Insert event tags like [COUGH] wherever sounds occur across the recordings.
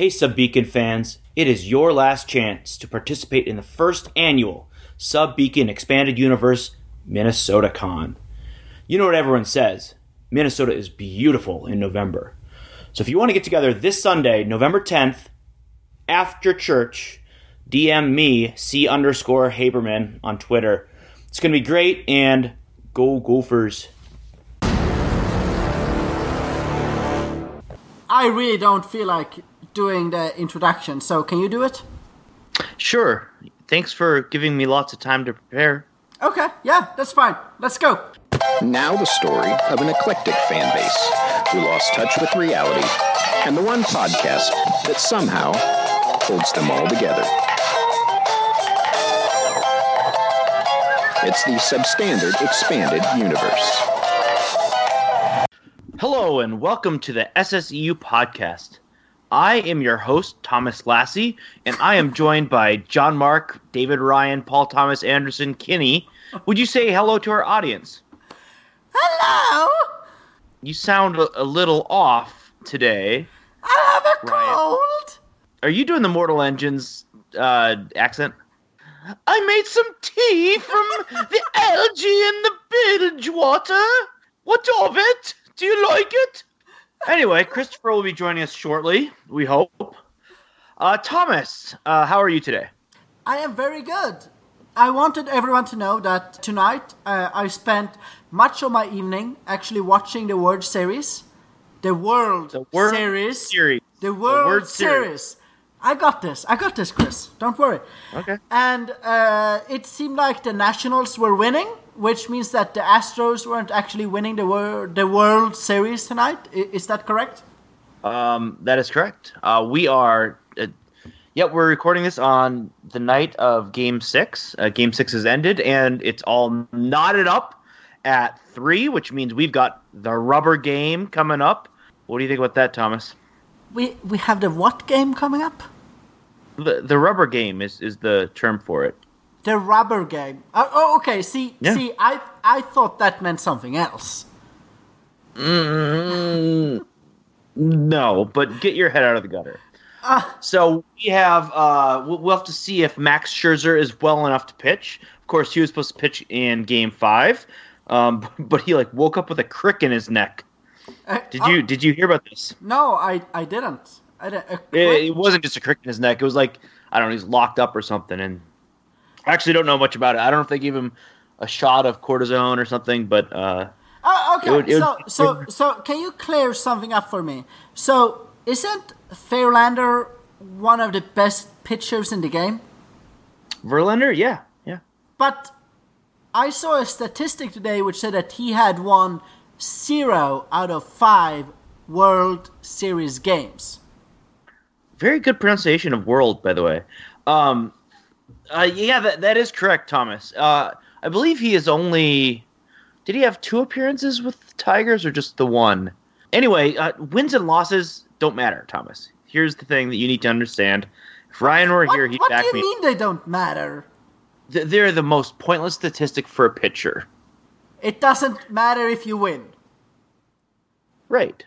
Hey, Sub Beacon fans, it is your last chance to participate in the first annual Sub Beacon Expanded Universe Minnesota Con. You know what everyone says Minnesota is beautiful in November. So if you want to get together this Sunday, November 10th, after church, DM me, C underscore Haberman on Twitter. It's going to be great, and go Gophers. I really don't feel like doing the introduction, so can you do it? Sure. Thanks for giving me lots of time to prepare. Okay, yeah, that's fine. Let's go. Now the story of an eclectic fan base who lost touch with reality and the one podcast that somehow holds them all together. It's the Substandard Expanded Universe. Hello, and welcome to the SSEU podcast. I am your host, Thomas Lassie, and I am joined by John Mark, David Ryan, Paul Thomas Anderson, Kinney. Would you say hello to our audience? Hello! You sound a, a little off today. I have a Ryan. cold! Are you doing the Mortal Engines uh, accent? I made some tea from the algae in the bilge water. What of it? Do you like it? Anyway, Christopher will be joining us shortly, we hope. Uh, Thomas, uh, how are you today? I am very good. I wanted everyone to know that tonight uh, I spent much of my evening actually watching the World Series. The World The World Series. Series. The World, the World Series. Series. I got this. I got this, Chris. Don't worry. Okay. And uh, it seemed like the Nationals were winning, which means that the Astros weren't actually winning the wor- the World Series tonight. I- is that correct? Um, that is correct. Uh, we are. Uh, yep, we're recording this on the night of Game Six. Uh, game Six has ended, and it's all knotted up at three, which means we've got the rubber game coming up. What do you think about that, Thomas? We we have the what game coming up? The the rubber game is is the term for it. The rubber game. Oh, oh okay. See, Yeah. see, I I thought that meant something else. Mm, no, but get your head out of the gutter. so we have uh, we'll have to see if Max Scherzer is well enough to pitch. Of course, he was supposed to pitch in Game Five, um, [LAUGHS] but he like woke up with a crick in his neck. Uh, Did oh, you did you hear about this? No, I I didn't. I didn't. It, it wasn't just a crick in his neck. It was like I don't know, he's locked up or something. And I actually don't know much about it. I don't know if they gave him a shot of cortisone or something, but uh, Oh, okay. It would- it so, would- so, so, can you clear something up for me? So, isn't Fairlander one of the best pitchers in the game? Verlander, yeah, yeah. But I saw a statistic today which said that he had won zero out of five World Series games. Very good pronunciation of world, by the way. Um, uh, yeah, that, that is correct, Thomas. Uh, I believe he is only. Did he have two appearances with the Tigers or just the one? Anyway, uh, wins and losses don't matter, Thomas. Here's the thing that you need to understand. If Ryan were What, here, he'd back me. what do you me. mean they don't matter? Th- They're the most pointless statistic for a pitcher. It doesn't matter if you win. Right.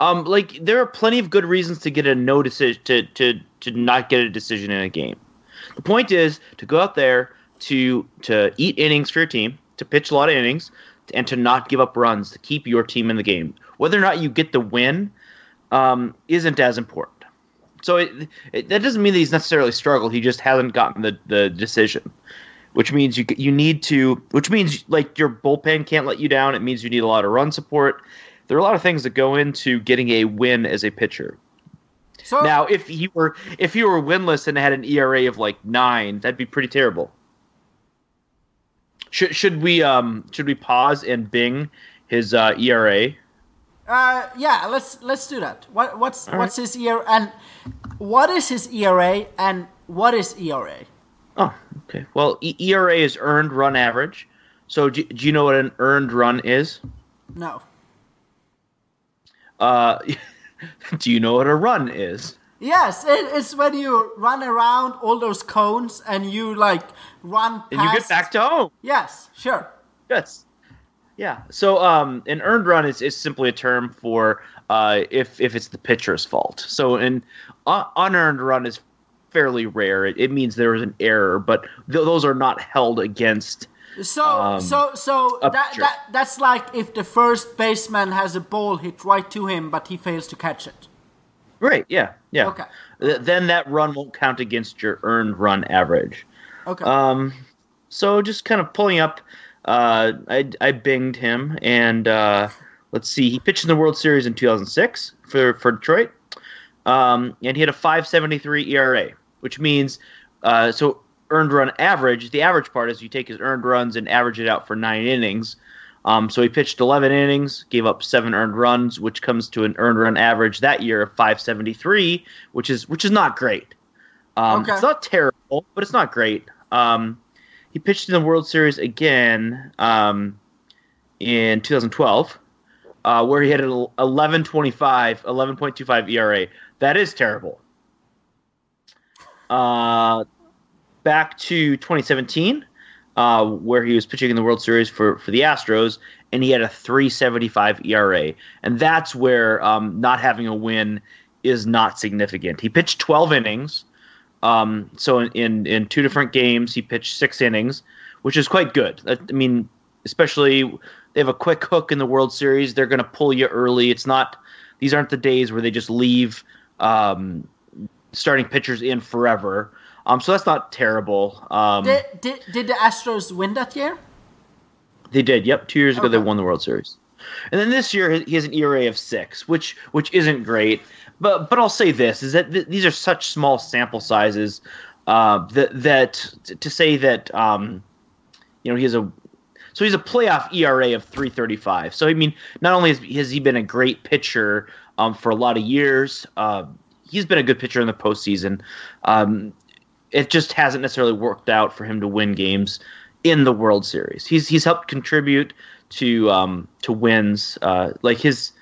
Um, like there are plenty of good reasons to get a no decision to to to not get a decision in a game. The point is to go out there to to eat innings for your team, to pitch a lot of innings, and to not give up runs to keep your team in the game. Whether or not you get the win um, isn't as important. So it, it, that doesn't mean that he's necessarily struggled. He just hasn't gotten the, the decision, which means you you need to. Which means like your bullpen can't let you down. It means you need a lot of run support. There are a lot of things that go into getting a win as a pitcher. So Now, if he were if he were winless and had an ERA of like nine, that'd be pretty terrible. Should should we um should we pause and Bing his uh, ERA? Uh, yeah, let's let's do that. What what's what's his ERA and what is his ERA and what is ERA? Oh, okay. Well, e- ERA is earned run average. So do, do you know what an earned run is? No. Uh, [LAUGHS] [LAUGHS] do you know what a run is? Yes, it, it's when you run around all those cones and you like run past. And you get back to home. Yes, sure. Yes. Yeah. So um, an earned run is, is simply a term for uh, if if it's the pitcher's fault. So an uh, unearned run is fairly rare. It, it means there was an error, but th- those are not held against. So Um, so so that, that that's like if the first baseman has a ball hit right to him, but he fails to catch it. Right. Yeah. Yeah. Okay. Th- then that run won't count against your earned run average. Okay. Um, so just kind of pulling up, uh, I, I binged him, and uh, let's see, he pitched in the World Series in 2006 for for Detroit, um, and he had a 5.73 ERA, which means uh, so earned run average. The average part is you take his earned runs and average it out for nine innings. Um, so he pitched 11 innings, gave up seven earned runs, which comes to an earned run average that year of 573, which is which is not great. Um, Okay. It's not terrible, but it's not great. Um, he pitched in the World Series again um, in 2012, uh, where he had an 11.25, 11.25 ERA. That is terrible. Uh, back to 2017, uh, where he was pitching in the World Series for, for the Astros, and he had a 375 ERA. And that's where um, not having a win is not significant. He pitched 12 innings. Um, so in, in, in two different games, he pitched six innings, which is quite good. I mean, especially they have a quick hook in the World Series. They're going to pull you early. It's not; these aren't the days where they just leave um, starting pitchers in forever. Um, so that's not terrible. Um, did, did did the Astros win that year? they did. Yep, two years ago they won the World Series, and then this year he has an ERA of six, which which isn't great. But but I'll say this is that th- these are such small sample sizes uh, that that to say that um, you know he has a so he's a playoff ERA of 335. So I mean, not only has, has he been a great pitcher um, for a lot of years, uh, he's been a good pitcher in the postseason. Um, it just hasn't necessarily worked out for him to win games in the World Series. He's he's helped contribute to um, to wins. Uh, like his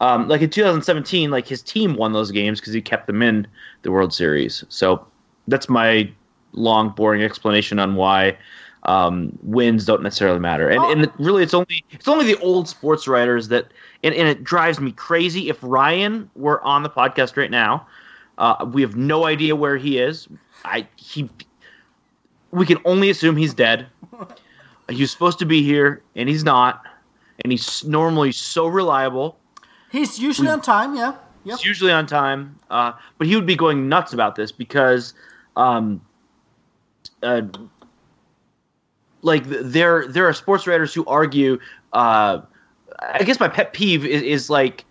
um, like in 2017, like his team won those games because he kept them in the World Series. So that's my long, boring explanation on why um, wins don't necessarily matter. And, and really, it's only it's only the old sports writers that, and, and it drives me crazy. If Ryan were on the podcast right now, uh, we have no idea where he is. I he, we can only assume he's dead. He was supposed to be here, and he's not. And he's normally so reliable. He's usually on time. Yeah. Yep. He's usually on time, uh, but he would be going nuts about this because, um, uh, like there there are sports writers who argue. Uh, I guess my pet peeve is, is like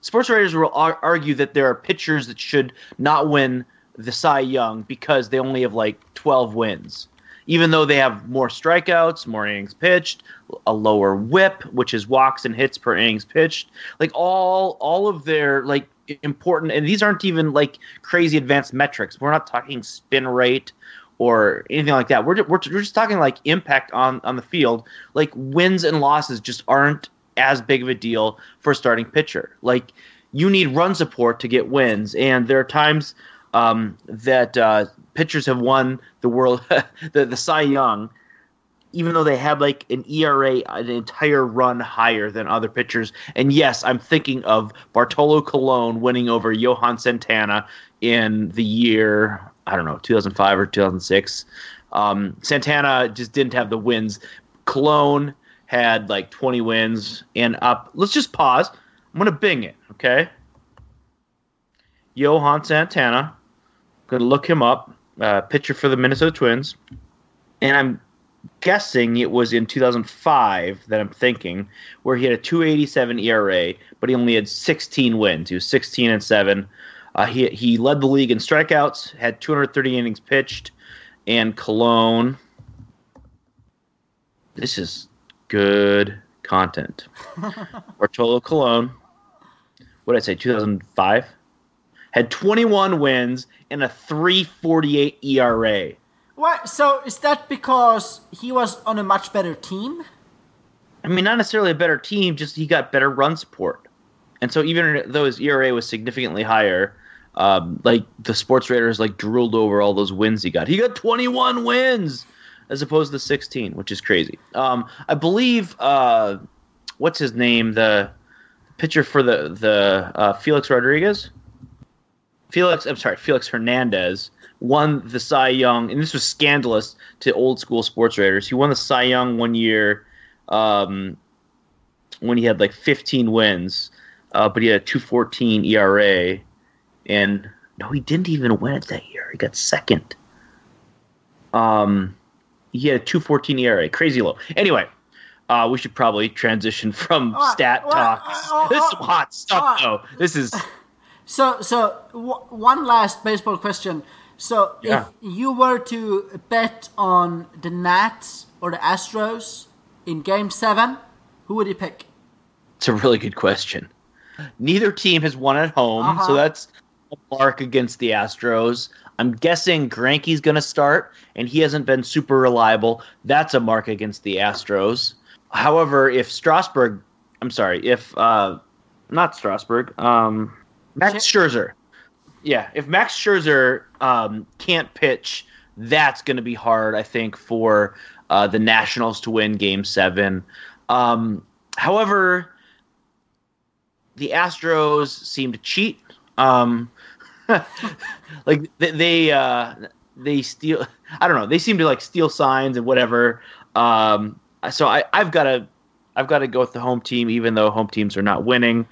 sports writers will ar- argue that there are pitchers that should not win the Cy Young because they only have like twelve wins, even though they have more strikeouts, more innings pitched, a lower WHIP, which is walks and hits per innings pitched. Like all all of their like important, and these aren't even like crazy advanced metrics. We're not talking spin rate or anything like that. We're, we're, we're just talking like impact on on the field. Like wins and losses just aren't as big of a deal for a starting pitcher. Like you need run support to get wins, and there are times um, that uh, pitchers have won the world [LAUGHS] the the Cy Young, even though they had like an ERA an entire run higher than other pitchers. And yes, I'm thinking of Bartolo Colon winning over Johan Santana in the year I don't know 2005 or 2006. Um, Santana just didn't have the wins. Cologne had like 20 wins and up. Let's just pause. I'm gonna bing it, okay? Johan Santana. Gonna look him up. Uh, pitcher for the Minnesota Twins, and I'm guessing it was in 2005 that I'm thinking, where he had a 287 ERA, but he only had 16 wins. He was 16 and seven. Uh, he he led the league in strikeouts, had 230 innings pitched, and Cologne. This is good content. [LAUGHS] Bartolo Cologne. What did I say? 2005 had 21 wins and a 348 ERA. What? So is that because he was on a much better team? I mean, not necessarily a better team, just he got better run support. And so even though his ERA was significantly higher, um, like the sports raters like drooled over all those wins he got. He got 21 wins. as opposed to 16, which is crazy. Um, I believe uh, what's his name, the pitcher for the the uh, Felix Rodriguez, Felix. I'm sorry, Felix Hernandez won the Cy Young, and this was scandalous to old school sports writers. He won the Cy Young one year um, when he had like 15 wins, uh, but he had a 2.14 ERA, and no, he didn't even win it that year. He got second. Um, he had a 2.14 ERA, crazy low. Anyway. Uh, we should probably transition from Uh, stat talks. this is hot stuff, uh, though. This is So, so w- one last baseball question. So, Yeah. if you were to bet on the Nats or the Astros in Game Seven, who would you pick? It's a really good question. Neither team has won at home, Uh-huh. so that's a mark against the Astros. I'm guessing Greinke's going to start, and he hasn't been super reliable. That's a mark against the Astros. However, if Strasburg, I'm sorry, if uh, not Strasburg, um, Max Scherzer, yeah, if Max Scherzer um, can't pitch, that's going to be hard, I think, for uh, the Nationals to win Game Seven. Um, however, the Astros seem to cheat. Um, [LAUGHS] like they they, uh, they steal. I don't know. They seem to like steal signs and whatever. Um, so I I've got to I've got to go with the home team, even though home teams are not winning.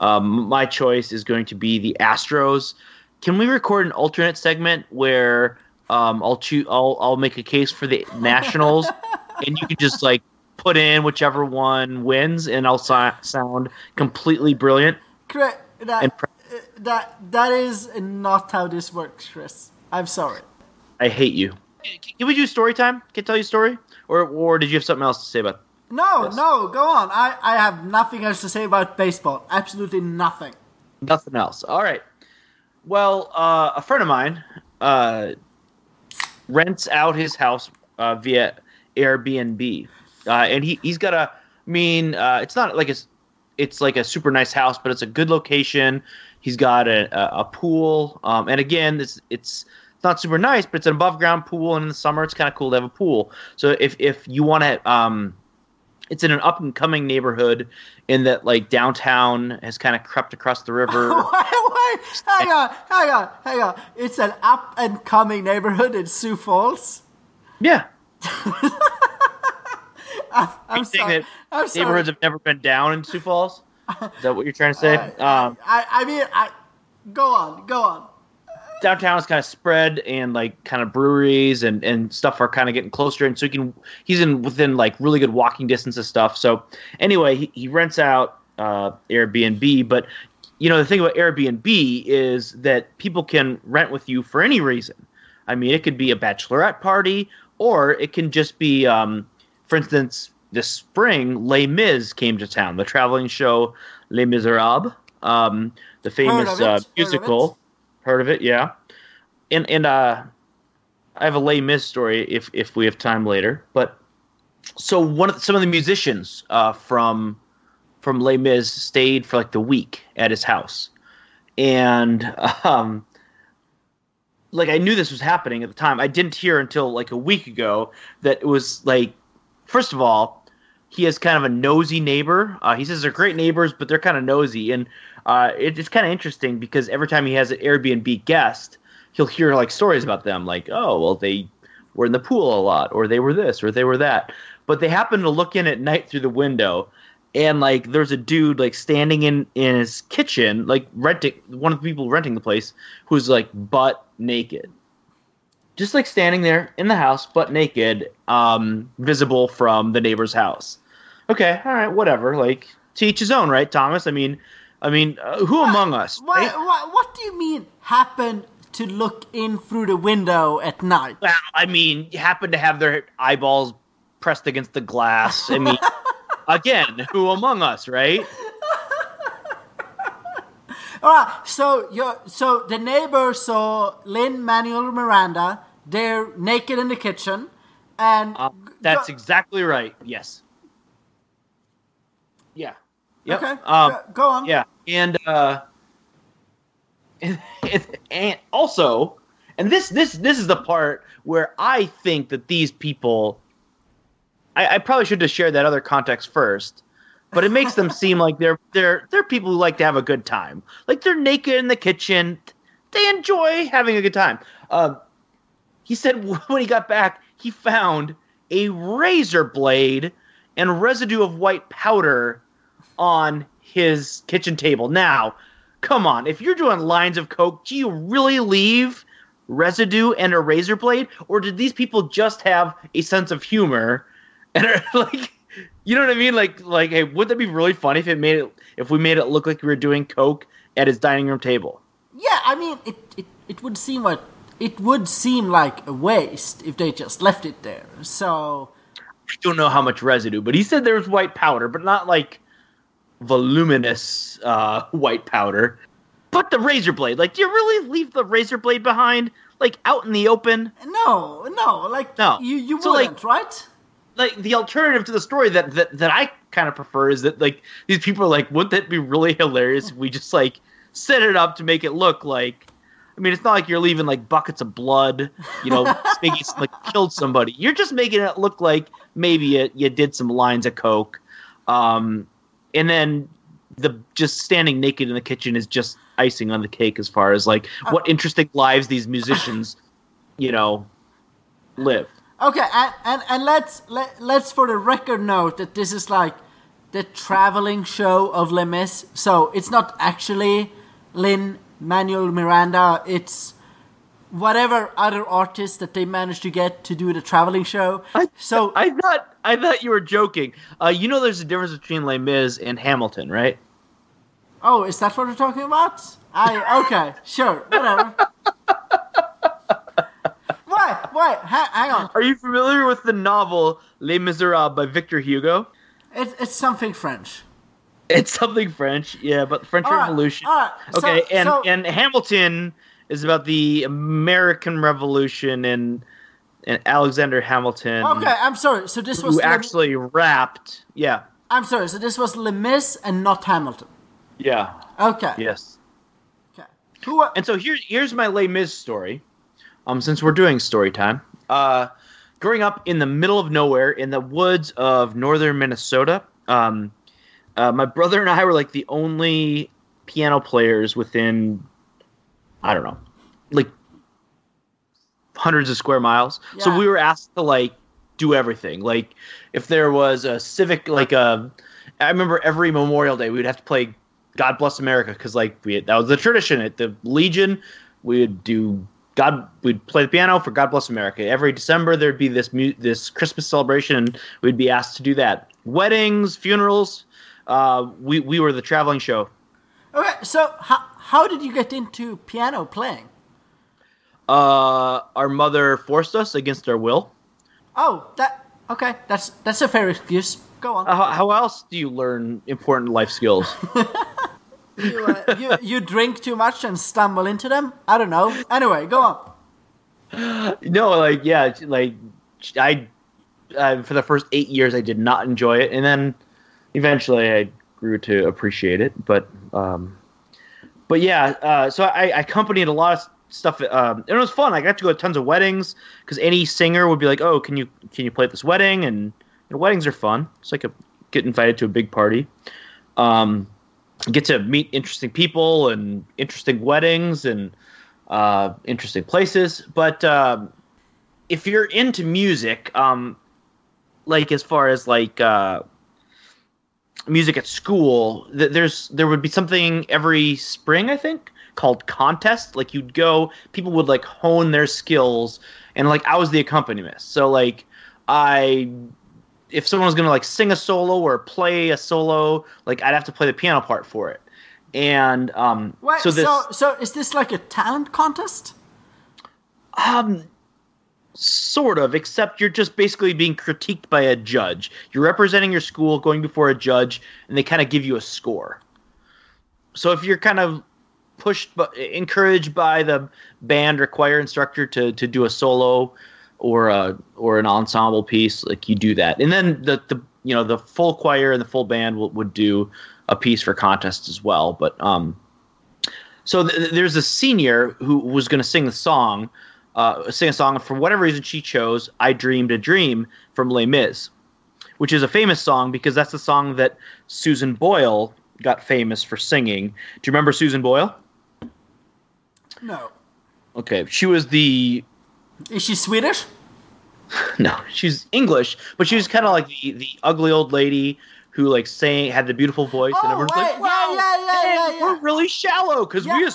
Um, my choice is going to be the Astros. Can we record an alternate segment where um, I'll choose I'll I'll make a case for the Nationals, [LAUGHS] and you can just like put in whichever one wins, and I'll si- sound completely brilliant. Correct. that, And pre- uh, that, that is not how this works, Chris. I'm sorry. I hate you. Can we do story time? Can I tell you a story, or or did you have something else to say about? No, Yes. no, go on. I, I have nothing else to say about baseball. Absolutely nothing. Nothing else. All right. Well, uh, a friend of mine uh, rents out his house uh, via Airbnb, uh, and he he's got a. I mean, uh, it's not like it's it's like a super nice house, but it's a good location. He's got a a, a pool, um, and again, it's it's it's not super nice, but it's an above ground pool, and in the summer, it's kind of cool to have a pool. So if if you want to. Um, it's in an up and coming neighborhood in that like downtown has kind of crept across the river. [LAUGHS] wait, wait, hang on, hang on, hang on. It's an up and coming neighborhood in Sioux Falls. yeah. [LAUGHS] I'm saying sorry. that I'm sorry. neighborhoods have never been down in Sioux Falls. Is that what you're trying to say? um, I, I mean, I go on, go on. Downtown is kind of spread, and like kind of breweries and, and stuff are kind of getting closer, and so he can he's in within like really good walking distance of stuff. So anyway, he, he rents out uh, Airbnb, but you know the thing about Airbnb is that people can rent with you for any reason. I mean, it could be a bachelorette party, or it can just be, um, for instance, this spring, Les Mis came to town, the traveling show Les Miserables, um, the famous uh, of musical. Heard of it, yeah. And and uh, I have a Les Mis story if if we have time later. But so one of the, some of the musicians uh, from from Les Mis stayed for like the week at his house, and [LAUGHS] um, like I knew this was happening at the time. I didn't hear until like a week ago that it was like, first of all, he has kind of a nosy neighbor. Uh, he says they're great neighbors, but they're kind of nosy, and uh, it, it's kind of interesting because every time he has an Airbnb guest, he'll hear like stories about them, like, oh, well, they were in the pool a lot, or they were this, or they were that. But they happen to look in at night through the window, and like there's a dude like standing in in his kitchen, like renting one of the people renting the place, who's like butt naked, just like standing there in the house, butt naked, um, visible from the neighbor's house. Okay, all right, whatever. Like to each his own, right, Thomas? I mean, I mean, uh, who among us? What, right? what, what do you mean happen to look in through the window at night? Well, I mean, happen to have their eyeballs pressed against the glass. I mean, [LAUGHS] again, who among us, right? [LAUGHS] All right, so you so the neighbor saw Lin Manuel Miranda. They're naked in the kitchen, and Uh, that's go- exactly right. Yes. Yeah. Yep. okay. Um, go, on. Yeah, and uh, and, and also And this this this is the part where I think that these people I, I probably should have shared that other context first. But it makes them seem like they're they're they're people who like to have a good time. Like they're naked in the kitchen. They enjoy having a good time. Um, he said [LAUGHS] when he got back, he found a razor blade and residue of white powder on his kitchen table. Now, come on, if you're doing lines of coke, do you really leave residue and a razor blade, or did these people just have a sense of humor and are [LAUGHS] like, you know what I mean? Like, like, hey, would that be really funny if it made it if we made it look like we were doing coke at his dining room table? Yeah, I mean, it, it, it would seem like it would seem like a waste if they just left it there. So I don't know how much residue, but he said there was white powder, but not like voluminous uh, white powder. But the razor blade, like, do you really leave the razor blade behind, like out in the open? no, no, like No. you you So, like- wouldn't, right? Like the alternative to the story that that, that I kind of prefer is that like these people are like, wouldn't that be really hilarious if we just like set it up to make it look like. I mean, it's not like you're leaving like buckets of blood, you know, [LAUGHS] making like killed somebody. You're just making it look like maybe you, you did some lines of coke, um, and then the just standing naked in the kitchen is just icing on the cake as far as like uh, what interesting lives these musicians, [LAUGHS] you know, live. Okay, and, and, and let's let, let's for the record note that this is like the traveling show of Les Mis. So it's not actually Lin Manuel Miranda. It's whatever other artist that they managed to get to do the traveling show. I, so I thought I thought you were joking. Uh, you know, there's a difference between Les Mis and Hamilton, right? oh, is that what we're talking about? I okay, [LAUGHS] sure, whatever. wait, wait, ha- hang on. Are you familiar with the novel Les Miserables by Victor Hugo? It, it's something French. It's something French, yeah, but the French All Revolution. right, so- Okay, and so- and Hamilton is about the American Revolution and and Alexander Hamilton, Okay, I'm sorry. So this was who Le- actually rapped. Yeah, I'm sorry. So this was Les Mis and not Hamilton. yeah, Okay. yes. Okay. Who? Are, And so here's here's my Les Mis story. Um, since we're doing story time, uh, growing up in the middle of nowhere in the woods of northern Minnesota, um, uh, my brother and I were like the only piano players within, I don't know, like hundreds of square miles. So we were asked to like do everything. Like if there was a civic, like a, I remember every Memorial Day we'd have to play God Bless America because like we that was the tradition at the Legion. We'd do God. We'd play the piano for God Bless America. Every December there'd be this mu- this Christmas celebration, and we'd be asked to do that. Weddings, funerals. Uh, we we were the traveling show. okay. So how how did you get into piano playing? Uh, our mother forced us against our will. Oh, that okay. That's that's a fair excuse. Go on. Uh, how, how else do you learn important life skills? [LAUGHS] you, uh, [LAUGHS] you you drink too much and stumble into them. I don't know. Anyway, go on. no, like yeah, like I uh, for the first eight years I did not enjoy it, and then eventually I grew to appreciate it. But um, but yeah, uh, so I, I accompanied a lot of stuff, um, and it was fun. I got to go to tons of weddings because any singer would be like, "Oh, can you can you play at this wedding?" And, and weddings are fun. It's like a get invited to a big party. Um, get to meet interesting people and interesting weddings and uh, interesting places. But um, if you're into music, um, like as far as like uh, music at school, th- there's there would be something every spring, I think, called contest. Like you'd go, people would like hone their skills, and like I was the accompanist. So like I. If someone was gonna like sing a solo or play a solo, like I'd have to play the piano part for it, and um, Wait, so so this so is this like a talent contest? Um, sort of, except you're just basically being critiqued by a judge. You're representing your school, going before a judge, and they kind of give you a score. So if you're kind of pushed, but encouraged by the band or choir instructor to to do a solo or a or an ensemble piece, like you do that, and then the the you know the full choir and the full band will, would do a piece for contest as well. But um, So th- there's a senior who was going to sing the song, uh, sing a song. For whatever reason, she chose "I Dreamed a Dream" from Les Mis, which is a famous song because that's the song that Susan Boyle got famous for singing. Do you remember Susan Boyle? No. Okay, she was the Is she Swedish? [LAUGHS] no, she's English, but she was kind of like the the ugly old lady who like sang had the beautiful voice, and Oh, everyone's right, like, "Wow, yeah, yeah, yeah, we're really shallow," because we Yeah.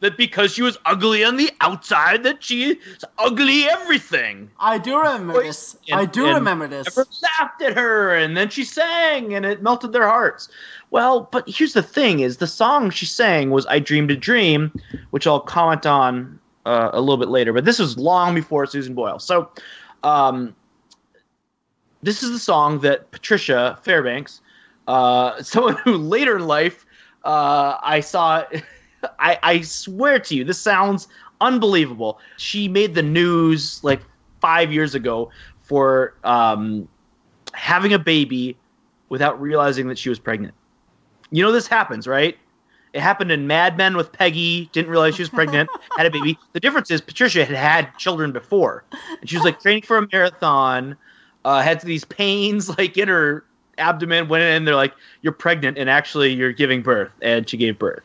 That because she was ugly on the outside, that she's ugly everything. I do remember this. I do and remember this. Everyone laughed at her, and then she sang, and it melted their hearts. Well, but here's the thing: is the song she sang was "I Dreamed a Dream," which I'll comment on uh, a little bit later. But this was long before Susan Boyle. So, um, this is the song that Patricia Fairbanks, uh, [LAUGHS] someone who later in life uh, I saw. I, I swear to you, this sounds unbelievable. She made the news like five years ago for um, having a baby without realizing that she was pregnant. You know this happens, right? It happened in Mad Men with Peggy. Didn't realize she was pregnant. [LAUGHS] had a baby. The difference is Patricia had had children before, and she was like training for a marathon. Uh, had these pains [LAUGHS] like in her abdomen. Went in, and they're like, "You're pregnant," and actually you're giving birth, and she gave birth.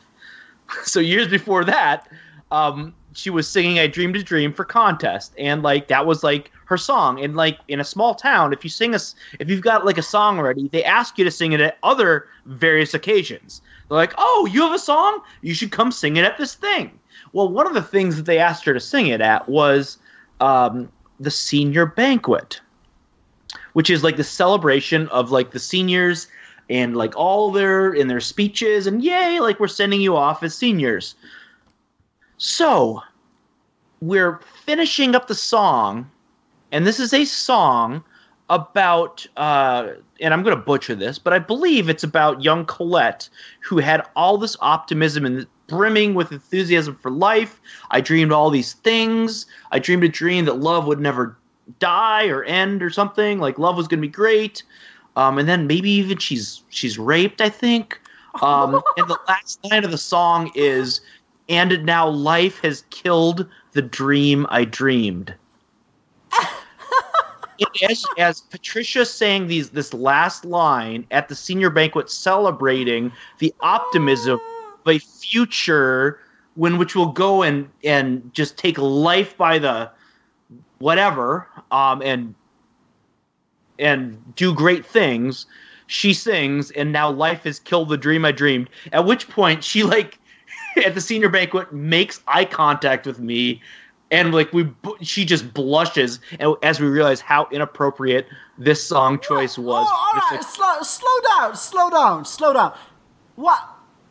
[LAUGHS] so years before that, um, she was singing "I Dreamed a Dream" for contest, and like that was like her song. And like in a small town, if you sing a, if you've got like a song already, they ask you to sing it at other various occasions. They're like, "Oh, you have a song? You should come sing it at this thing." Well, one of the things that they asked her to sing it at was um, the senior banquet, which is like the celebration of like the seniors and like all their in their speeches and yay, like we're sending you off as seniors. So we're finishing up the song, and this is a song about uh and I'm going to butcher this, but I believe it's about young Colette who had all this optimism and brimming with enthusiasm for life. I dreamed all these things. I dreamed a dream that love would never die or end or something. Like love was going to be great. Um, and then maybe even she's she's raped, I think. Um, [LAUGHS] and the last line of the song is, "And now life has killed the dream I dreamed." [LAUGHS] As, as Patricia sang these this last line at the senior banquet, celebrating the optimism of a future when which will go and and just take life by the whatever, um, and and do great things. She sings, and now life has killed the dream I dreamed. At which point, she like [LAUGHS] at the senior banquet makes eye contact with me, and like we, she just blushes and as we realize how inappropriate this song choice was. Oh, all It's right, slow, slow down, slow down, slow down. What?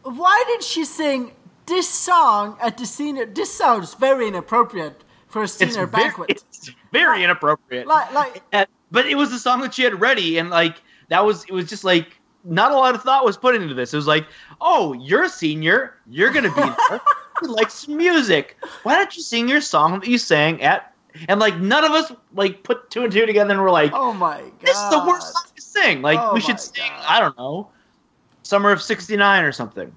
Why did she sing this song at the senior? This sounds very inappropriate for a it's senior very, banquet. [LAUGHS] it's very inappropriate. Like, like, And- but it was the song that she had ready, and like that was it was just like not a lot of thought was put into this. It was like, oh, you're a senior, you're gonna be there. you like some music. Why don't you sing your song that you sang at? And like none of us like put two and two together, and we're like, oh my god, this is the worst song to sing. Like Oh we should sing, God. I don't know, Summer of '69 or something.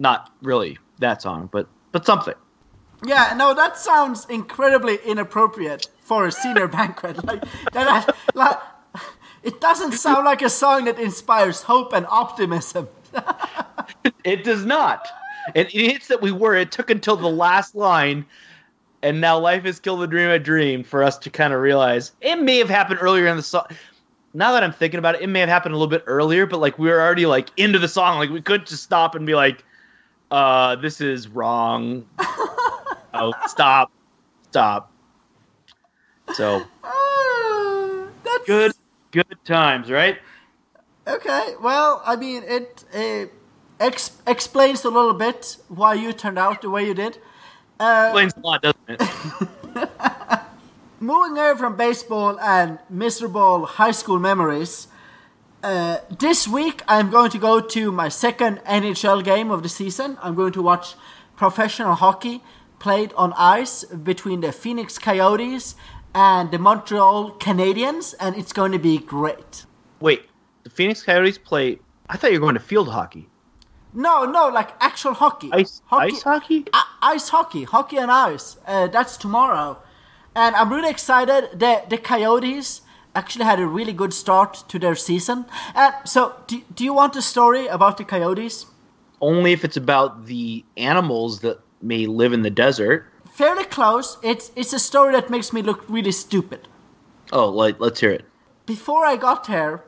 Not really that song, but but something. Yeah, no, that sounds incredibly inappropriate for a senior [LAUGHS] banquet. Like that, like it doesn't sound like a song that inspires hope and optimism. [LAUGHS] It does not. And it's that we were. It took until the last line, and now life has killed the dream I dreamed for us to kind of realize it may have happened earlier in the song. Now that I'm thinking about it, it may have happened a little bit earlier, but like we were already like into the song. Like we couldn't just stop and be like, "Uh, this is wrong." [LAUGHS] oh, stop, stop. So Uh, that's good, good times, right? Okay, well, I mean, it uh, ex- explains a little bit why you turned out the way you did. Explains a lot, doesn't it? [LAUGHS] Moving over from baseball and miserable high school memories, uh, this week I'm going to go to my second NHL game of the season. I'm going to watch professional hockey played on ice between the Phoenix Coyotes and the Montreal Canadiens, and it's going to be great. Wait, the Phoenix Coyotes play. I thought you were going to field hockey. No, no, like actual hockey. Ice ice hockey? I- ice hockey, hockey and ice. Uh, that's tomorrow, and I'm really excited. The the Coyotes actually had a really good start to their season. And so, do, do you want a story about the Coyotes? Only if it's about the animals that may live in the desert. Fairly close. It's it's a story that makes me look really stupid. Oh, like let's hear it. Before I got here,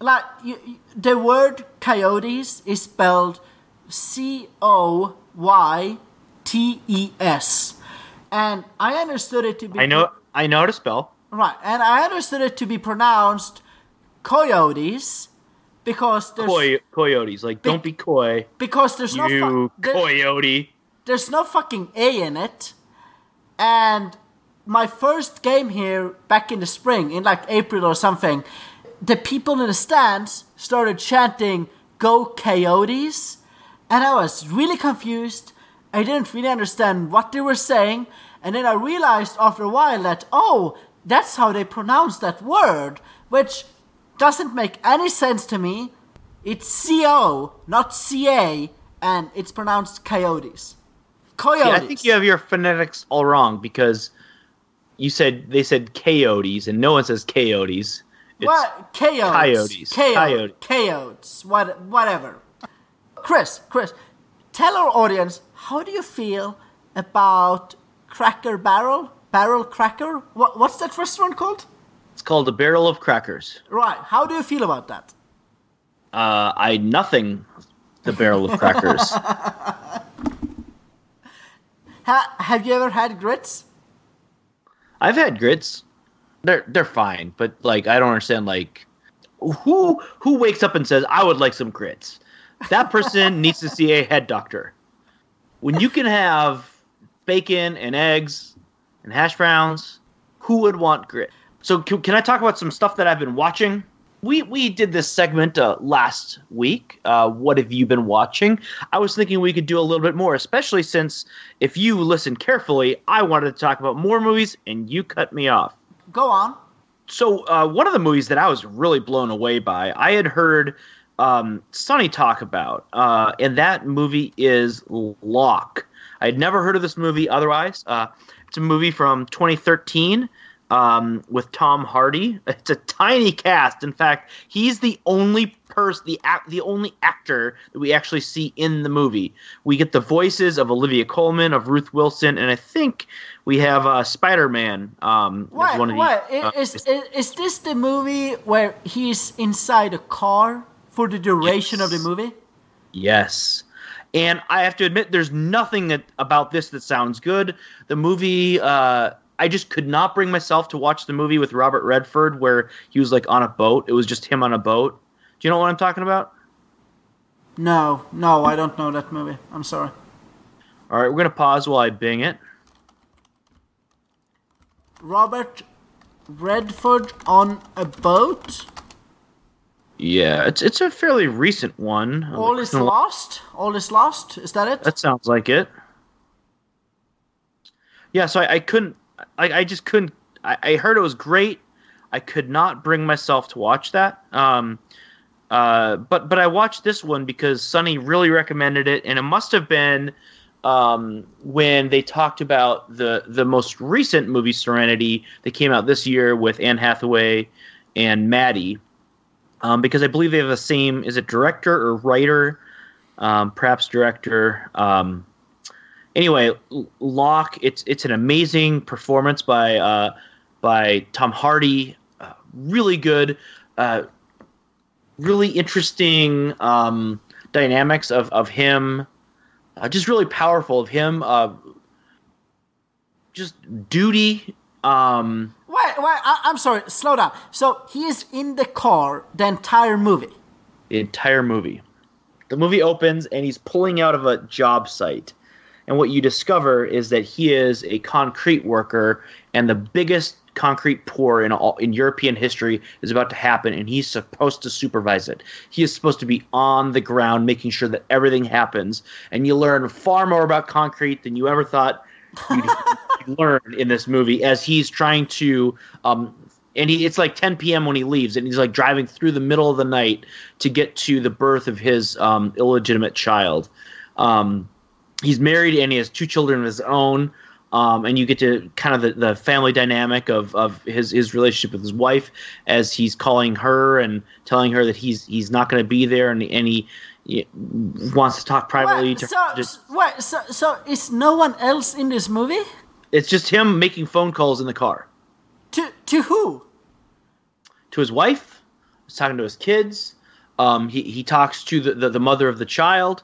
like you, you- the word coyotes is spelled C O Y T E S, and I understood it to be I know I know how to spell. right, and I understood it to be pronounced coyotes because there's Coy- coyotes. Like don't be coy. because there's no You fu- there- coyote. There's no fucking A in it. And my first game here back in the spring, in like April or something, the people in the stands started chanting "Go Coyotes," and I was really confused. I didn't really understand what they were saying, and then I realized after a while that oh, that's how they pronounce that word, which doesn't make any sense to me. It's C O, not C A, and it's pronounced coyotes. Coyotes. Yeah, I think you have your phonetics all wrong because you said they said coyotes and no one says coyotes. It's what coyotes? coyotes. Coyotes. Coyote. Coyotes. What? Whatever. Chris, Chris, tell our audience how do you feel about Cracker Barrel? Barrel Cracker? What, what's that restaurant called? it's called a barrel of crackers. Right. How do you feel about that? Uh, I nothing the barrel of crackers. [LAUGHS] Ha, have you ever had grits? I've had grits. They're they're fine, but like I don't understand like who who wakes up and says I would like some grits. That person [LAUGHS] needs to see a head doctor. When you can have bacon and eggs and hash browns, who would want grit? So can, can I talk about some stuff that I've been watching? We we did this segment uh, last week. Uh, what have you been watching? I was thinking we could do a little bit more, especially since if you listen carefully, I wanted to talk about more movies and you cut me off. Go on. So uh, one of the movies that I was really blown away by, I had heard um, Sonny talk about, uh, and that movie is Locke. I had never heard of this movie otherwise. Uh, it's a movie from 2013 um, with Tom Hardy. [LAUGHS] It's a tiny cast. In fact, he's the only person, the act, the only actor that we actually see in the movie. We get the voices of Olivia Colman, of Ruth Wilson, and I think we have uh, Spider Man. Um, Wait, one of the- uh, is, is, is this the movie where he's inside a car for the duration of the movie? Yes. And I have to admit, there's nothing that, about this that sounds good. The movie, uh, I just could not bring myself to watch the movie with Robert Redford where he was like on a boat. It was just him on a boat. Do you know what I'm talking about? No, no, I don't know that movie. I'm sorry. All right, we're going to pause while I bing it. Robert Redford on a boat? Yeah, it's it's a fairly recent one. All is lost? All is lost? Is that it? That sounds like it. Yeah, so I, I couldn't. I, I just couldn't. I, I heard it was great. I could not bring myself to watch that. Um, uh, but but I watched this one because Sonny really recommended it, and it must have been um, when they talked about the the most recent movie Serenity that came out this year with Anne Hathaway and Maddie, um, because I believe they have the same. Is it director or writer? Um, perhaps director. Um, anyway, Locke. It's it's an amazing performance by uh, by Tom Hardy. Uh, really good. Uh, really interesting um, dynamics of of him. Uh, just really powerful of him. Uh, just duty. Um, Wait, wait, I, I'm sorry, slow down. So he is in the car the entire movie. the entire movie. The movie opens and he's pulling out of a job site. And what you discover is that he is a concrete worker and the biggest concrete pour in all in European history is about to happen and he's supposed to supervise it. He is supposed to be on the ground making sure that everything happens and you learn far more about concrete than you ever thought you'd, [LAUGHS] learn in this movie as he's trying to um, and he it's like 10 p.m. when he leaves, and he's like driving through the middle of the night to get to the birth of his um, illegitimate child. Um, he's married and he has two children of his own. Um, and you get to kind of the, the family dynamic of, of his, his relationship with his wife as he's calling her and telling her that he's he's not going to be there and, and he, he wants to talk privately Wait, to so, her. Just, wait, so, so is no one else in this movie? it's just him making phone calls in the car To to who? to his wife. He's talking to his kids. Um, he he talks to the, the, the mother of the child.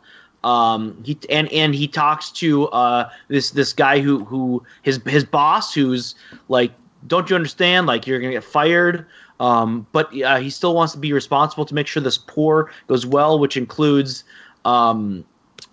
Um, he and and he talks to uh, this this guy who who his his boss who's like, don't you understand? Like you're gonna get fired. Um, but uh, he still wants to be responsible to make sure this pour goes well, which includes um,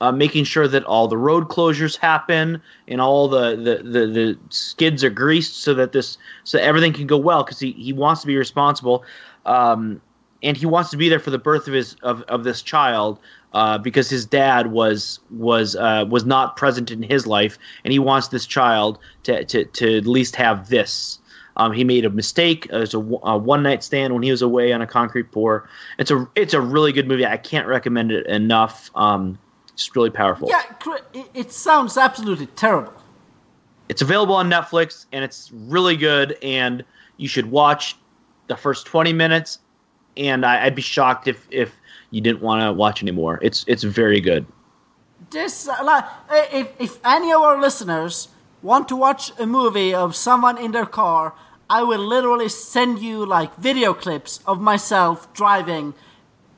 uh, making sure that all the road closures happen and all the, the, the, the skids are greased so that this so everything can go well because he, he wants to be responsible um, and he wants to be there for the birth of his of, of this child uh, because his dad was was uh, was not present in his life and he wants this child to, to, to at least have this um, he made a mistake. It was a, a one night stand when he was away on a concrete pour. It's a it's a really good movie. I can't recommend it enough. Um, it's really powerful. Yeah, it, it sounds absolutely terrible. It's available on Netflix and it's really good. And you should watch the first twenty minutes. And I, I'd be shocked if if you didn't want to watch anymore. It's it's very good. This like if if any of our listeners want to watch a movie of someone in their car, I will literally send you like video clips of myself driving,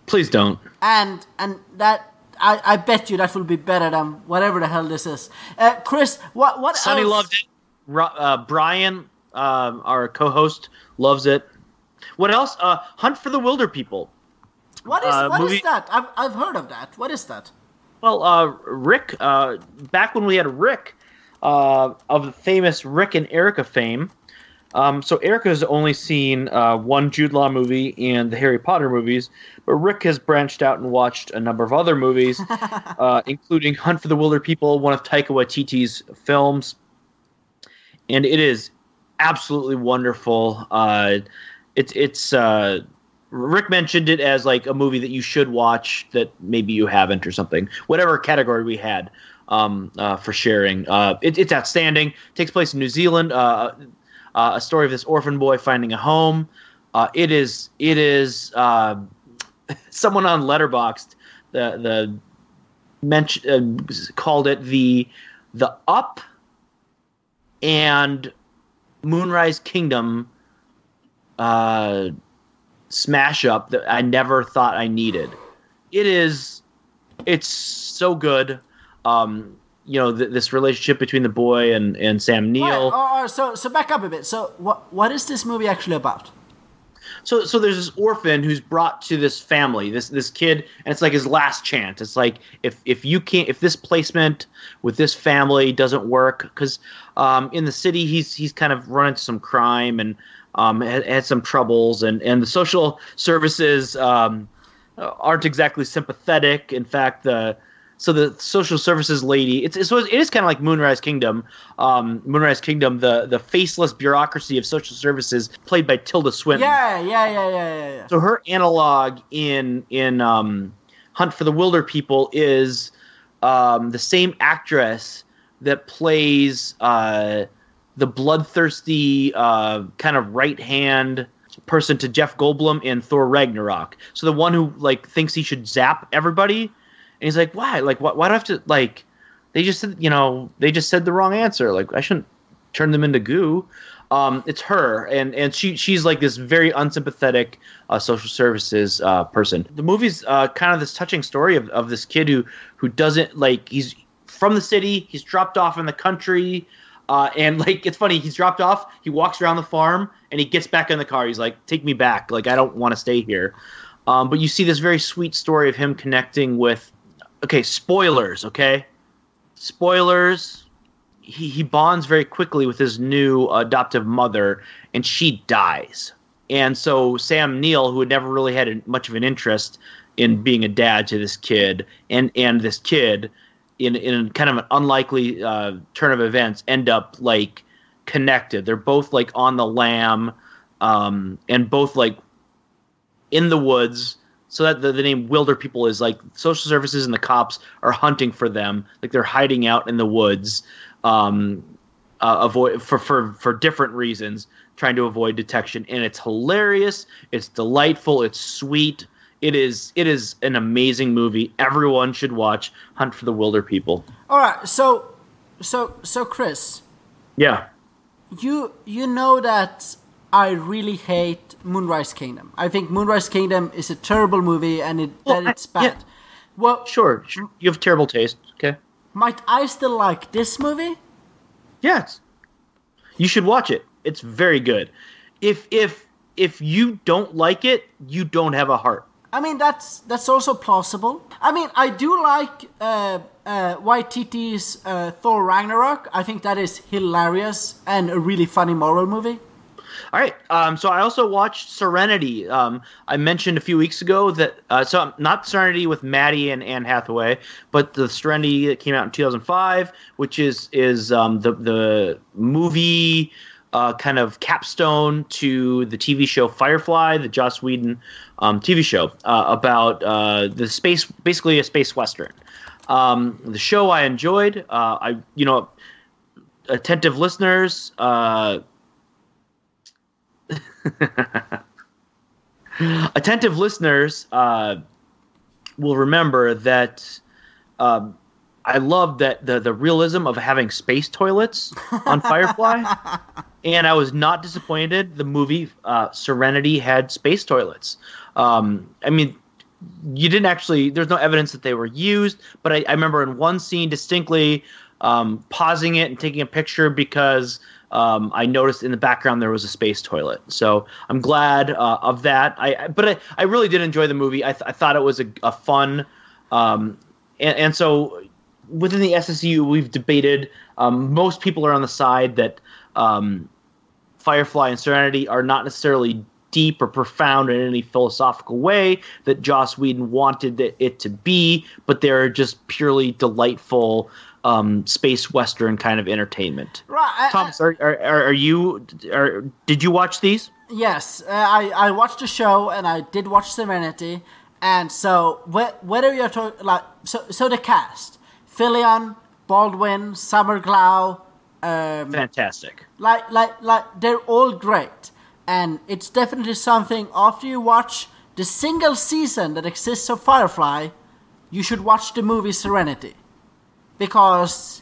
Please don't. and and that. I, I bet you that will be better than whatever the hell this is. Uh, Chris, what what Sonny else? loved it. Ro- Uh, Brian, um, our co-host, loves it. What else? Uh, Hunt for the Wilder People. What is uh, what is movie- that? I've I've heard of that. What is that? Well, uh, Rick, uh, back when we had Rick uh, of the famous Rick and Erica fame. Um, so Erica's only seen uh, one Jude Law movie and the Harry Potter movies, but Rick has branched out and watched a number of other movies, [LAUGHS] uh, including Hunt for the Wilder People, one of Taika Waititi's films, and it is absolutely wonderful. Uh, it's it's uh, Rick mentioned it as like a movie that you should watch that maybe you haven't or something. Whatever category we had um, uh, for sharing, uh, it, it's outstanding. takes place in New Zealand. Uh, uh, a story of this orphan boy finding a home. Uh, it is it is uh, [LAUGHS] someone on Letterboxd the the uh, called it the the up and Moonrise Kingdom uh, smash up that I never thought I needed. It is, it's so good. Um, you know, th- this relationship between the boy and, and Sam Neill. oh, oh, so so back up a bit. So what what is this movie actually about? So so there's this orphan who's brought to this family, this this kid, and it's like his last chance. It's like if if you can't if this placement with this family doesn't work, because um, in the city he's he's kind of run into some crime and um, had, had some troubles, and and the social services um, aren't exactly sympathetic. In fact, the so the social services lady, it's, it's it is kind of like Moonrise Kingdom. Um, Moonrise Kingdom, the the faceless bureaucracy of social services, played by Tilda Swinton. Yeah, yeah, yeah, yeah, yeah. So her analog in in um, Hunt for the Wilder People is um, the same actress that plays uh, the bloodthirsty uh, kind of right hand person to Jeff Goldblum in Thor Ragnarok. So the one who like thinks he should zap everybody, and he's like, why? Like, why, why do I have to like? They just said, you know, they just said the wrong answer. Like, I shouldn't turn them into goo. Um, it's her, and and she she's like this very unsympathetic uh, social services uh, person. The movie's uh, kind of this touching story of, of this kid who who doesn't like he's from the city, he's dropped off in the country, uh, and like it's funny, he's dropped off, he walks around the farm, and he gets back in the car. He's like, "Take me back, like I don't want to stay here." Um, but you see this very sweet story of him connecting with. Okay, spoilers. Okay, spoilers he, he bonds very quickly with his new adoptive mother, and she dies. And so Sam Neill, who had never really had much of an interest in being a dad to this kid, and and this kid, in in kind of an unlikely uh, turn of events, end up like connected. They're both like on the lam. um, and both like in the woods. So that the, the name Wilder People is like social services and the cops are hunting for them, like they're hiding out in the woods, um, uh, avoid for for for different reasons, trying to avoid detection. And it's hilarious. It's delightful. It's sweet. It is it is an amazing movie. Everyone should watch Hunt for the Wilder People. All right, so so so Chris, Yeah. you you know that I really hate Moonrise Kingdom. I think Moonrise Kingdom is a terrible movie and it Well, that it's bad. yeah. Well, Sure, sure. You have terrible taste. Okay. might I still like this movie? Yes. You should watch it. It's very good. If if if you don't like it, you don't have a heart. I mean that's that's also plausible. I mean I do like uh, uh, YTT's uh, Thor Ragnarok. I think that is hilarious and a really funny moral movie. All right. Um, so I also watched Serenity. Um, I mentioned a few weeks ago that uh, so not Serenity with Maddie and Anne Hathaway, but the Serenity that came out in 2005, which is is um, the the movie uh, kind of capstone to the TV show Firefly, the Joss Whedon um, TV show uh, about uh, the space, basically a space western. Um, the show I enjoyed. Uh, I you know attentive listeners. Uh, [LAUGHS] attentive listeners uh, will remember that um, I love that the the realism of having space toilets on Firefly, [LAUGHS] and I was not disappointed. The movie uh, Serenity had space toilets. Um, I mean, you didn't actually. There's no evidence that they were used, but I, I remember in one scene distinctly um, pausing it and taking a picture because um, I noticed in the background there was a space toilet. So I'm glad uh, of that. I, but I, I really did enjoy the movie. I, th- I thought it was a, a fun, um, and, and so within the SSU we've debated. Um, most people are on the side that um, Firefly and Serenity are not necessarily deep or profound in any philosophical way that Joss Whedon wanted it, to be, but they're just purely delightful um, space western kind of entertainment. Right. I- Thomas, are, are, are are you? Are, did you watch these? Yes, uh, I, I watched the show and I did watch Serenity, and so wh- whether you're talking like so so the cast, Fillion, Baldwin, Summer Glau, um, Fantastic. like like like they're all great, and it's definitely something after you watch the single season that exists of Firefly, you should watch the movie Serenity, because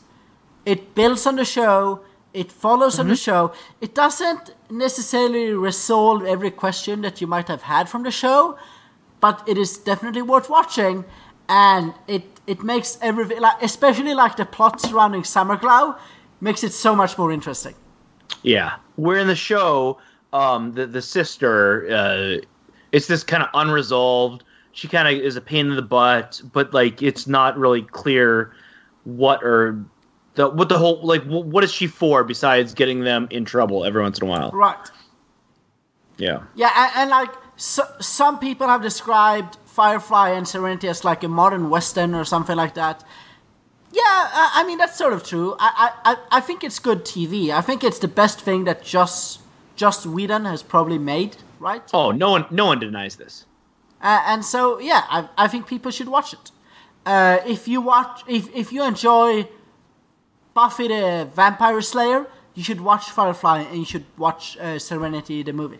it builds on the show. It follows on the show. It doesn't necessarily resolve every question that you might have had from the show, but it is definitely worth watching. And it it makes everything like especially like the plot surrounding Summer Glau makes it so much more interesting. Yeah, where in the show, um, the the sister, uh, it's this kind of unresolved. She kind of is a pain in the butt, but like it's not really clear what or the what the whole like wh- what is she for besides getting them in trouble every once in a while. Right. Yeah. Yeah, and, and like so, some people have described Firefly and Serenity as like a modern western or something like that. Yeah, I, I mean that's sort of true. I, I, I- think it's good TV. I think it's the best thing that just Joss Whedon has probably made. Right. Oh, no one no one denies this. Uh, and so yeah, I, I think people should watch it. Uh, if you watch, if if you enjoy Buffy the Vampire Slayer, you should watch Firefly and you should watch uh, Serenity the movie.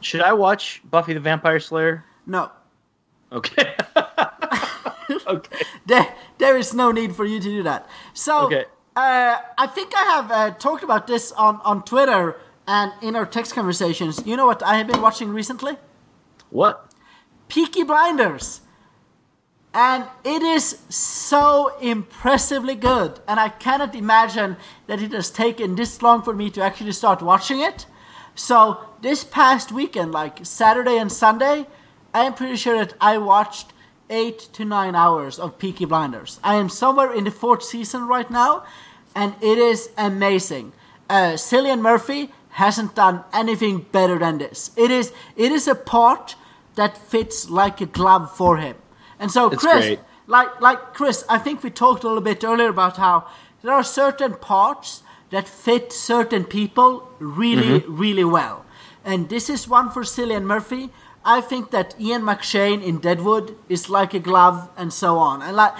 Should I watch Buffy the Vampire Slayer? No, Okay. [LAUGHS] okay. there there is no need for you to do that. So Okay. uh, I think I have uh, talked about this on on Twitter and in our text conversations. You know what I have been watching recently? What? Peaky Blinders. And it is so impressively good. And I cannot imagine that it has taken this long for me to actually start watching it. So, this past weekend, like Saturday and Sunday, I am pretty sure that I watched eight to nine hours of Peaky Blinders. I am somewhere in the fourth season right now, and it is amazing. Uh, Cillian Murphy hasn't done anything better than this. It is it is a part that fits like a glove for him. And so, It's Chris, great. like like Chris, I think we talked a little bit earlier about how there are certain parts that fit certain people really, Mm-hmm. really well. and this is one for Cillian Murphy. I think that Ian McShane in Deadwood is like a glove, and so on. And like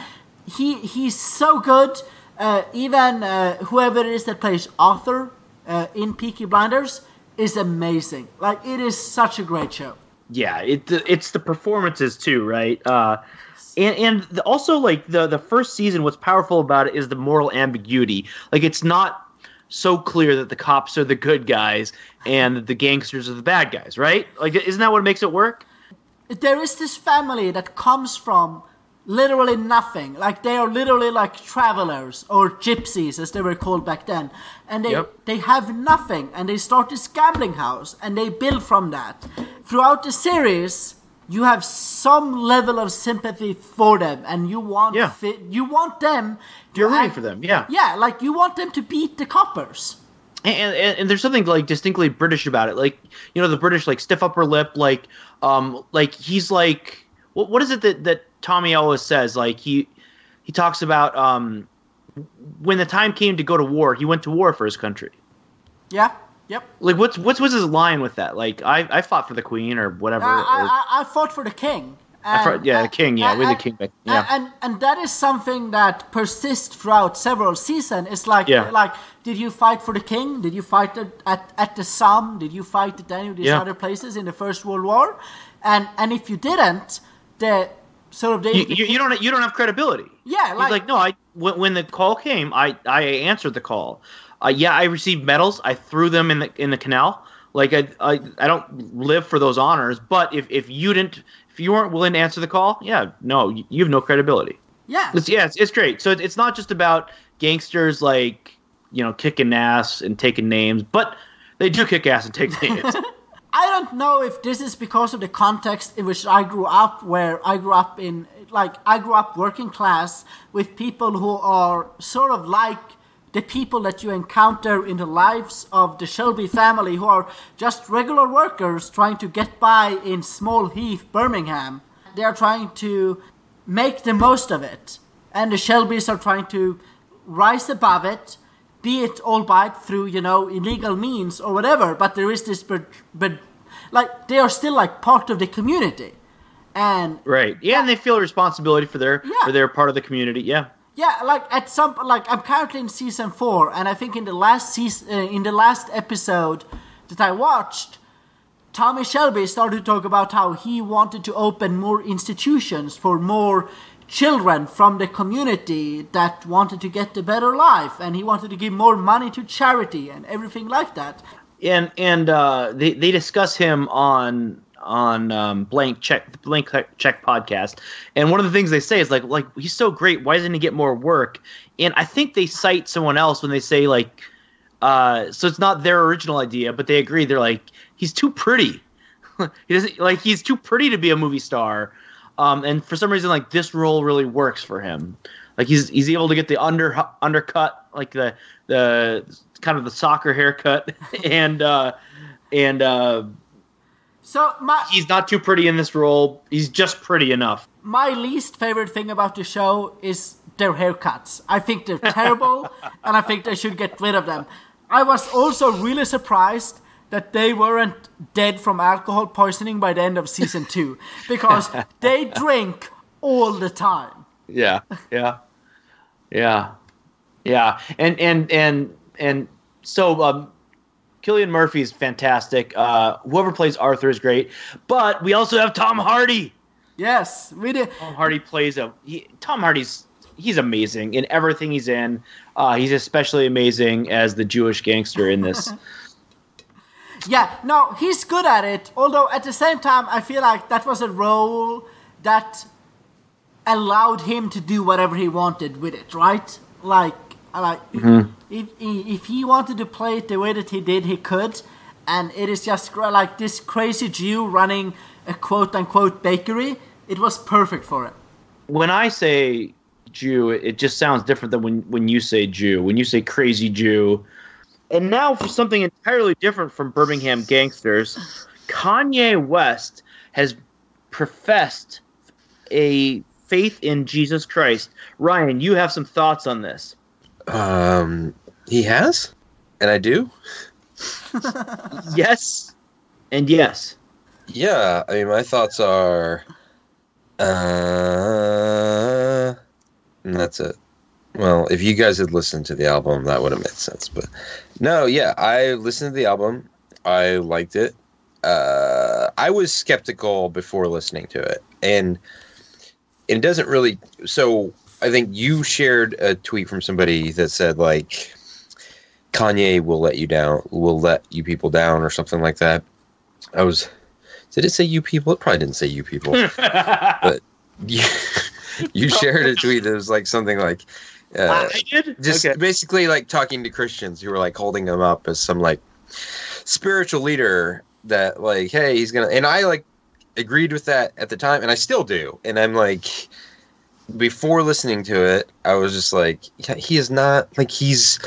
he he's so good. Uh, even uh, whoever it is that plays Arthur uh, in Peaky Blinders is amazing. Like it is such a great show. Yeah, it it's the performances too, right? Uh, and and the, also like the the first season, what's powerful about it is the moral ambiguity. Like it's not so clear that the cops are the good guys and the gangsters are the bad guys, right? Like isn't that what makes it work? There is this family that comes from literally nothing. Like they are literally like travelers or gypsies, as they were called back then, and they Yep. they have nothing, and they start this gambling house, and they build from that. Throughout the series, you have some level of sympathy for them, and you want Yeah. fi- you want them. You're rooting for them, yeah. Yeah, like you want them to beat the coppers. And, and, and there's something like distinctly British about it. Like you know, the British like stiff upper lip. Like um, like he's like what what is it that that Tommy always says? Like he he talks about um, when the time came to go to war, he went to war for his country. Yeah. Yep. Like what's what's what's his line with that? Like I I fought for the queen or whatever. I, I, I fought for the king. And- uh, yeah, uh, the king, yeah, and- with the king yeah. And and that is something that persists throughout several seasons. It's like Yeah. like did you fight for the king? Did you fight at at, at the Somme? Did you fight at any of these Yeah. other places in the First World War? And and if you didn't, the sort of the, you, you, you don't you don't have credibility. Yeah, like- like, no, I when, when the call came, I I answered the call. Uh, yeah, I received medals. I threw them in the in the canal. Like I I, I don't live for those honors. But if, if you didn't if you weren't willing to answer the call, yeah, no, you, have no credibility. yeah. It's, yeah, it's, it's great. So it's not just about gangsters like you know kicking ass and taking names, but they do kick ass and take [LAUGHS] names. I don't know if this is because of the context in which I grew up, where I grew up in, like, I grew up working class with people who are sort of like the people that you encounter in the lives of the Shelby family, who are just regular workers trying to get by in Small Heath, Birmingham. They are trying to make the most of it, and the Shelbys are trying to rise above it be it albeit through you know illegal means or whatever but there is this but but like they are still like part of the community and right. Yeah, and they feel responsibility for their Yeah. for their part of the community. Yeah. Yeah like at some like i'm currently in season four and i think in the last season uh, in the last episode that i watched tommy shelby started to talk about how he wanted to open more institutions for more children from the community that wanted to get a better life and he wanted to give more money to charity and everything like that. And and uh, they they discuss him on on um, blank check blank check podcast. And one of the things they say is like like he's so great. Why doesn't he get more work? And i think they cite someone else when they say like uh, so it's not their original idea but they agree. They're like he's too pretty. [LAUGHS] He doesn't like he's too pretty to be a movie star. Um, and for some reason like this role really works for him. Like he's he's able to get the under undercut like the the kind of the soccer haircut [LAUGHS] and uh and uh so my he's not too pretty in this role he's just pretty enough my least favorite thing about the show is their haircuts. I think they're terrible, [LAUGHS] and I think they should get rid of them. I was also really surprised that they weren't dead from alcohol poisoning by the end of season two [LAUGHS] because they drink all the time. yeah yeah yeah yeah and and and and so um Killian Murphy is fantastic. Uh, whoever plays Arthur is great, but we also have Tom Hardy. Yes, we did. Tom Hardy plays a he, Tom Hardy's he's amazing in everything he's in. Uh, he's especially amazing as the Jewish gangster in this. [LAUGHS] Yeah, no, he's good at it. Although at the same time, I feel like that was a role that allowed him to do whatever he wanted with it, right? Like, like mm-hmm. if if he wanted to play it the way that he did, he could. And it is just like this crazy Jew running a quote unquote bakery. It was perfect for him. when I say Jew, it just sounds different than when when you say Jew. When you say crazy Jew, and now for something entirely different from Birmingham gangsters, Kanye West has professed a faith in Jesus Christ. Ryan, you have some thoughts on this. Um, he has, and I do. [LAUGHS] Yes. And yes, Yeah, I mean, my thoughts are, uh, and that's it. Well, if you guys had listened to the album, that would have made sense. But no, yeah, I listened to the album. I liked it. Uh, I was skeptical before listening to it, and it doesn't really. So I think you shared a tweet from somebody that said like, Kanye will let you down, will let you people down, or something like that. I was did it say you people? It probably didn't say you people. [LAUGHS] but you, [LAUGHS] you shared a tweet that was like something like uh, I did. just okay. basically like talking to Christians who were like holding him up as some like spiritual leader that like, hey, he's gonna and I like agreed with that at the time and I still do. And I'm like before listening to it, I was just like, yeah, he is not like he's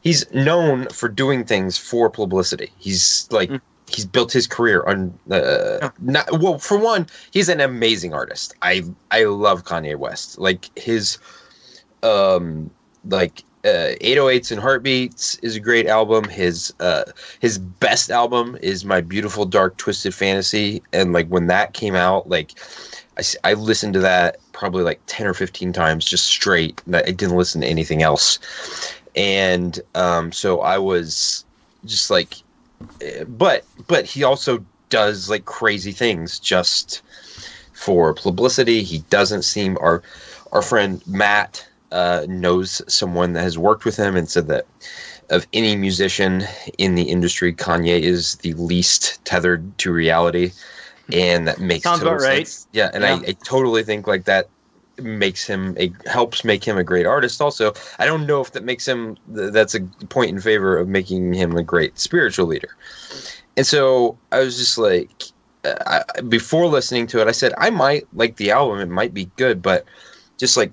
he's known for doing things for publicity. He's like Mm. he's built his career on uh, not well for one, he's an amazing artist. I I love Kanye West. Like his um like uh 808s and heartbeats is a great album his uh his best album is my beautiful dark twisted fantasy and like when that came out like I, I listened to that probably like 10 or 15 times just straight i didn't listen to anything else. And um so i was just like eh, but but he also does like crazy things just for publicity. He doesn't seem our our friend matt uh, knows someone that has worked with him and said that of any musician in the industry, Kanye is the least tethered to reality, and that makes Sounds total about right. sense. Yeah, and Yeah. I, I totally think like that makes him a helps make him a great artist. Also, I don't know if that makes him th- that's a point in favor of making him a great spiritual leader. And so I was just like, uh, I, before listening to it, I said I might like the album. It might be good, but just like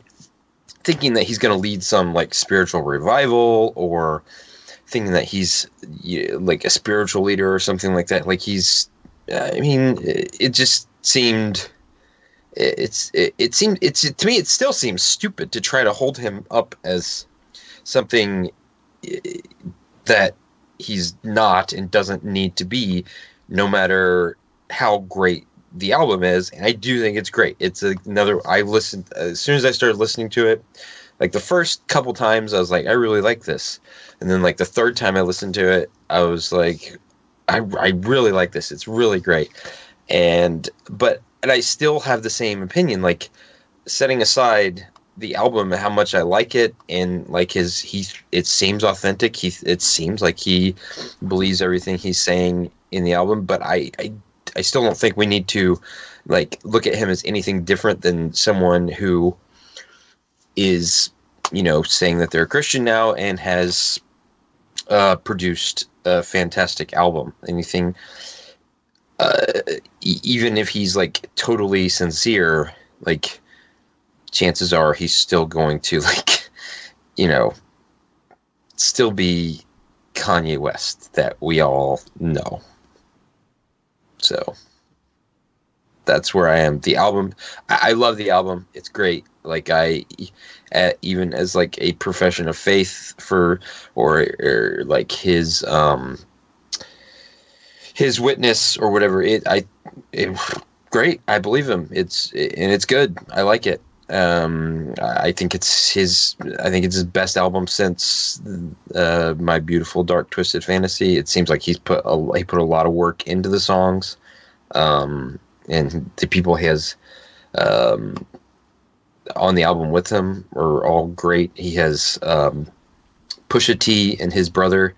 thinking that he's going to lead some like spiritual revival or thinking that he's like a spiritual leader or something like that. Like he's, I mean, it, just seemed. it- It's it, it seemed it's to me it still seems stupid to try to hold him up as something eh, that he's not and doesn't need to be no matter how great the album is and i do think it's great it's another i listened as soon as i started listening to it like the first couple times i was like i really like this and then like the third time i listened to it i was like i, I really like this. It's really great. And but and i still have the same opinion. Like setting aside the album and how much i like it and like his he it seems authentic. He it seems like he believes everything he's saying in the album but i i, I still don't think we need to like look at him as anything different than someone who is you know saying that they're a christian now and has uh produced a fantastic album anything uh e- even if he's like totally sincere like chances are he's still going to [LAUGHS] like you know still be Kanye West that we all know. So that's where I am. The album, I, I love the album. It's great. Like I, uh, even as like a profession of faith for, or, or like his, um, his witness or whatever. It, I, it, great. I believe him. It's and it's good. I like it. Um, I think it's his. I think it's his best album since uh, my beautiful dark twisted fantasy. It seems like he's put a, he put a lot of work into the songs, um, and the people he has um, on the album with him are all great. He has um, Pusha T and his brother,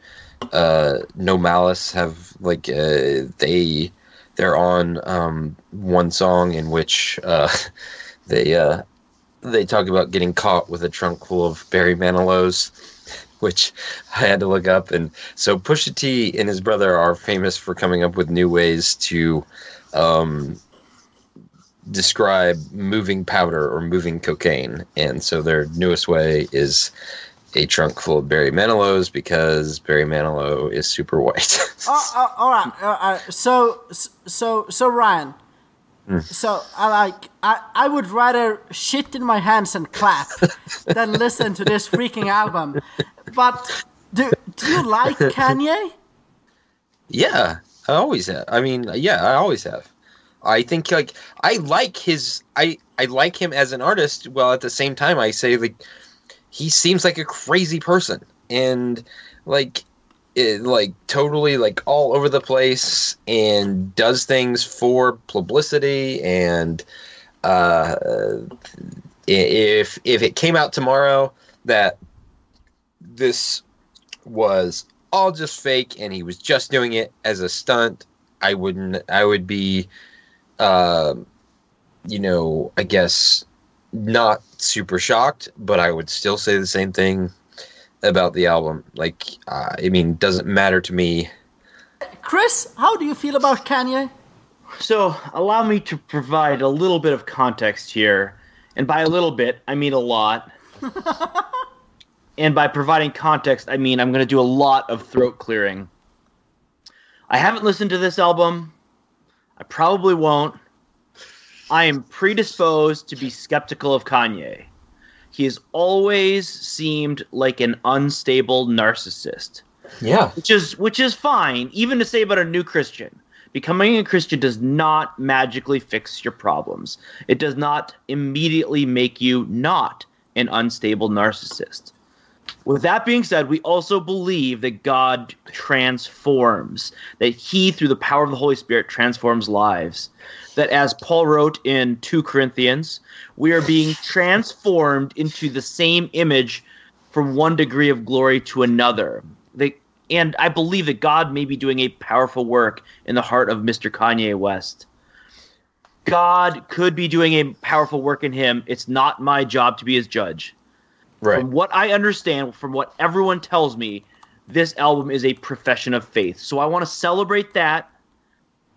uh, No Malice, have like uh, they they're on um, one song in which uh, [LAUGHS] they uh, they talk about getting caught with a trunk full of Barry Manilow's, [LAUGHS] which I had to look up. And so Pusha T and his brother are famous for coming up with new ways to um, describe moving powder or moving cocaine. And so their newest way is a trunk full of Barry Manilow's because Barry Manilow is super white. Oh, [LAUGHS] oh, all right. Uh, uh so, so, so, Ryan. Hmm. So, I like. I, I would rather shit in my hands and clap than listen to this freaking album. But do do you like [LAUGHS] Kanye? yeah, I always have. I mean, yeah, I always have. I think like I like his I I like him as an artist. Well, at the same time, I say like he seems like a crazy person and like it, like totally like all over the place and does things for publicity and uh if if it came out tomorrow that this was all just fake and he was just doing it as a stunt i wouldn't i would be uh, you know i guess not super shocked but i would still say the same thing about the album like uh, i mean doesn't matter to me Chris, how do you feel about Kanye? So, allow me to provide a little bit of context here. And by a little bit, I mean a lot. [LAUGHS] and by providing context, I mean I'm going to do a lot of throat clearing. I haven't listened to this album. I probably won't. I am predisposed to be skeptical of Kanye. He has always seemed like an unstable narcissist. Yeah. Which is which is fine even to say about a new christian. Becoming a christian does not magically fix your problems. It does not immediately make you not an unstable narcissist with that being said we also believe that god transforms that he through the power of the holy spirit transforms lives that as paul wrote in 2 corinthians we are being transformed into the same image from one degree of glory to another. They, and I believe that God may be doing a powerful work in the heart of Mr. Kanye West. God could be doing a powerful work in him. It's not my job to be his judge. Right. From what I understand, from what everyone tells me, this album is a profession of faith. So I want to celebrate that.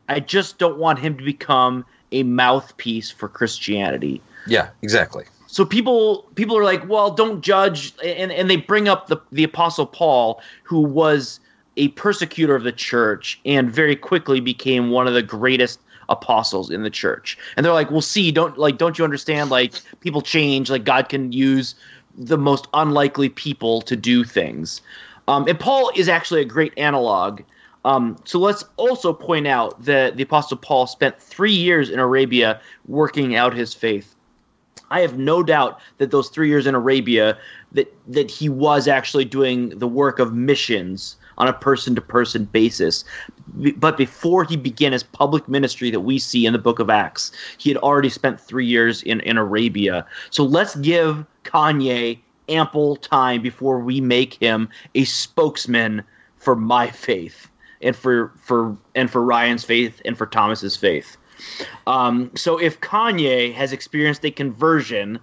I just don't want him to become a mouthpiece for Christianity. Yeah exactly. So people people are like well don't judge. And, and they bring up the, the apostle paul who was a persecutor of the church and very quickly became one of the greatest apostles in the church. And they're like well see don't like don't you understand like people change like god can use the most unlikely people to do things. Um, and paul is actually a great analog. Um, so let's also point out that the apostle paul spent three years in arabia working out his faith. I have no doubt that those three years in Arabia, that that he was actually doing the work of missions on a person to person basis. But before he began his public ministry that we see in the book of Acts, he had already spent three years in, in Arabia. So let's give Kanye ample time before we make him a spokesman for my faith and for for and for Ryan's faith and for Thomas's faith. Um, so if Kanye has experienced a conversion,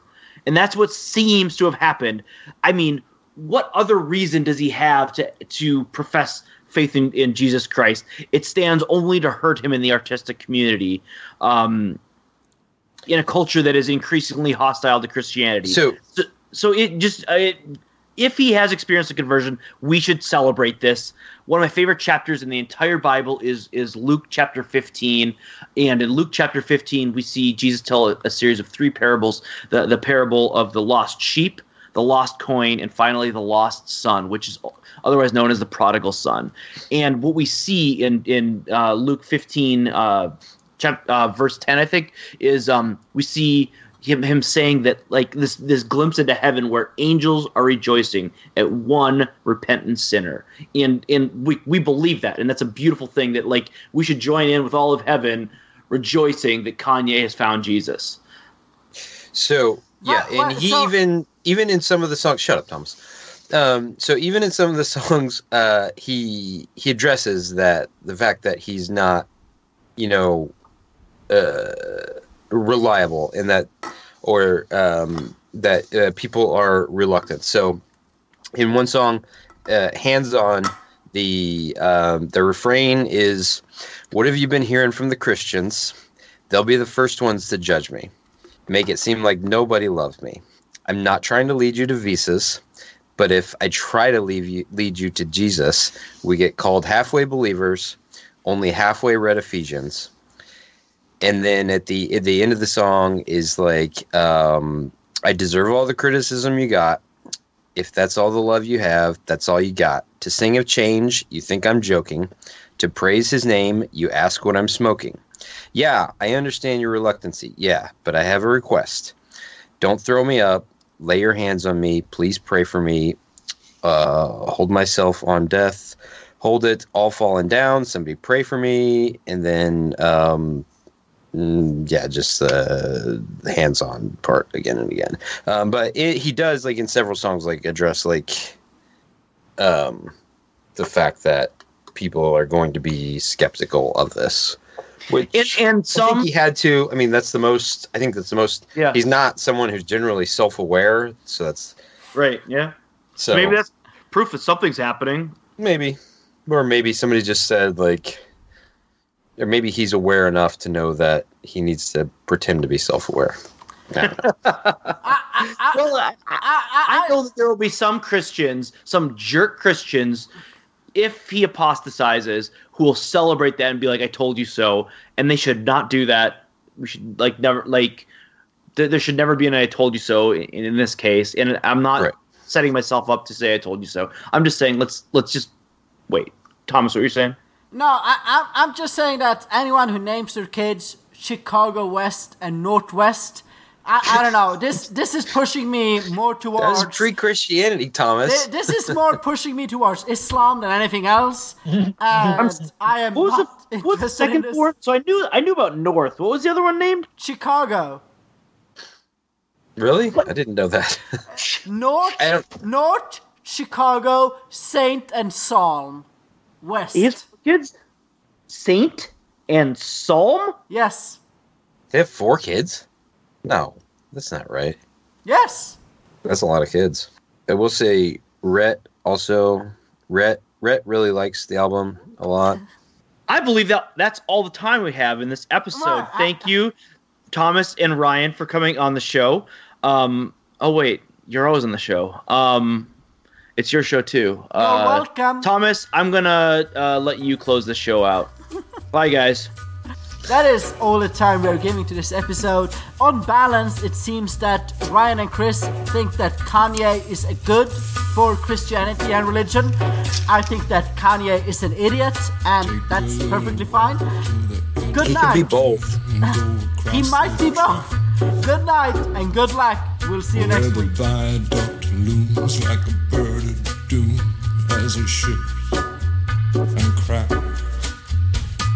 and that's what seems to have happened, I mean, what other reason does he have to to profess faith in, in Jesus Christ? It stands only to hurt him in the artistic community, um, in a culture that is increasingly hostile to Christianity. So- so, so it just uh, it, if he has experienced a conversion, we should celebrate this. One of my favorite chapters in the entire Bible is is Luke chapter 15, and in Luke chapter 15 we see Jesus tell a, a series of three parables: the the parable of the lost sheep, the lost coin, and finally the lost son, which is otherwise known as the prodigal son. And what we see in in uh, Luke 15, uh, chap, uh, verse 10, I think, is um, we see him him saying that like this this glimpse into heaven where angels are rejoicing at one repentant sinner and and we we believe that and that's a beautiful thing that like we should join in with all of heaven rejoicing that Kanye has found Jesus. So yeah, What- what- and he so- even even in some of the songs. Shut up, Thomas. Um, so even in some of the songs, [LAUGHS] uh, he he addresses that the fact that he's not, you know, uh, reliable, and that or um, that uh, people are reluctant. So in one song, uh, "Hands On," the um, the refrain is, "What have you been hearing from the Christians? They'll be the first ones to judge me." make it seem like nobody loves me. I'm not trying to lead you to visas, but if I try to leave you, lead you to Jesus, we get called halfway believers, only halfway read Ephesians. And then at the at the end of the song is like, um, I deserve all the criticism you got. If that's all the love you have, that's all you got. To sing of change, you think I'm joking. To praise his name, you ask what I'm smoking. Yeah, I understand your reluctancy. Yeah, but I have a request. Don't throw me up. Lay your hands on me. Please pray for me. Uh, hold myself on death. Hold it, all falling down. Somebody pray for me. And then, um, mm, yeah, just the hands on part again and again. Um, but it, he does, like, in several songs, like, address, like, um, the fact that people are going to be skeptical of this. Which And, and I think he had to. I mean, that's the most. I think that's the most. Yeah. He's not someone who's generally self-aware, so that's right, yeah. so Maybe that's proof that something's happening. maybe, or maybe somebody just said like, or maybe he's aware enough to know that he needs to pretend to be self-aware. I. [LAUGHS] I, I, Well, I, I, I, I know that there will be some Christians, some jerk Christians, if he apostatizes, who will celebrate that and be like, "I told you so," and they should not do that. We should like never like th- there should never be an "I told you so" in, in this case. And I'm not Right. setting myself up to say "I told you so." I'm just saying let's let's just wait. Thomas, what you're saying? No, I, I'm, I'm just saying that anyone who names their kids Chicago West and Northwest, I, I don't know. This this is pushing me more towards. That's tree Christianity, Thomas. Thi- This is more [LAUGHS] pushing me towards Islam than anything else. And I am What was not the what's the second this. fourth? So I knew I knew about North. What was the other one named? Chicago. really? I didn't know that. [LAUGHS] North, I don't- North, Chicago, Saint, and Psalm. West. His kids, Saint and Psalm. Yes. they have four kids. No, that's not right. Yes. That's a lot of kids. I will say, Rhett also. Rhett Rhett really likes the album a lot. [LAUGHS] I believe that that's all the time we have in this episode. Well, I- Thank you, Thomas and Ryan, for coming on the show. Um, oh wait, you're always on the show. Um, it's your show too. You're Uh, welcome. Thomas, I'm gonna uh, let you close the show out. [LAUGHS] Bye, guys. That is all the time we are giving to this episode. On balance, it seems that Ryan and Chris think that Kanye is a good for Christianity and religion. I think that Kanye is an idiot, and that's perfectly fine. Good He night. can be both. [LAUGHS] He might be both. Good night and good luck. We'll see you next week. looms like a bird of doom as it and cracks.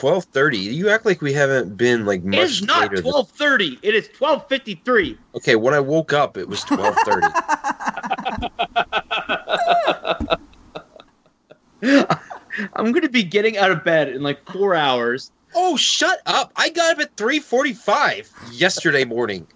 Twelve thirty. You act like we haven't been like much is not later. than- 12:30. It is 12:53. okay, when I woke up, it was twelve thirty. [LAUGHS] I'm going to be getting out of bed in like four hours. oh, shut up! I got up at three forty-five yesterday morning.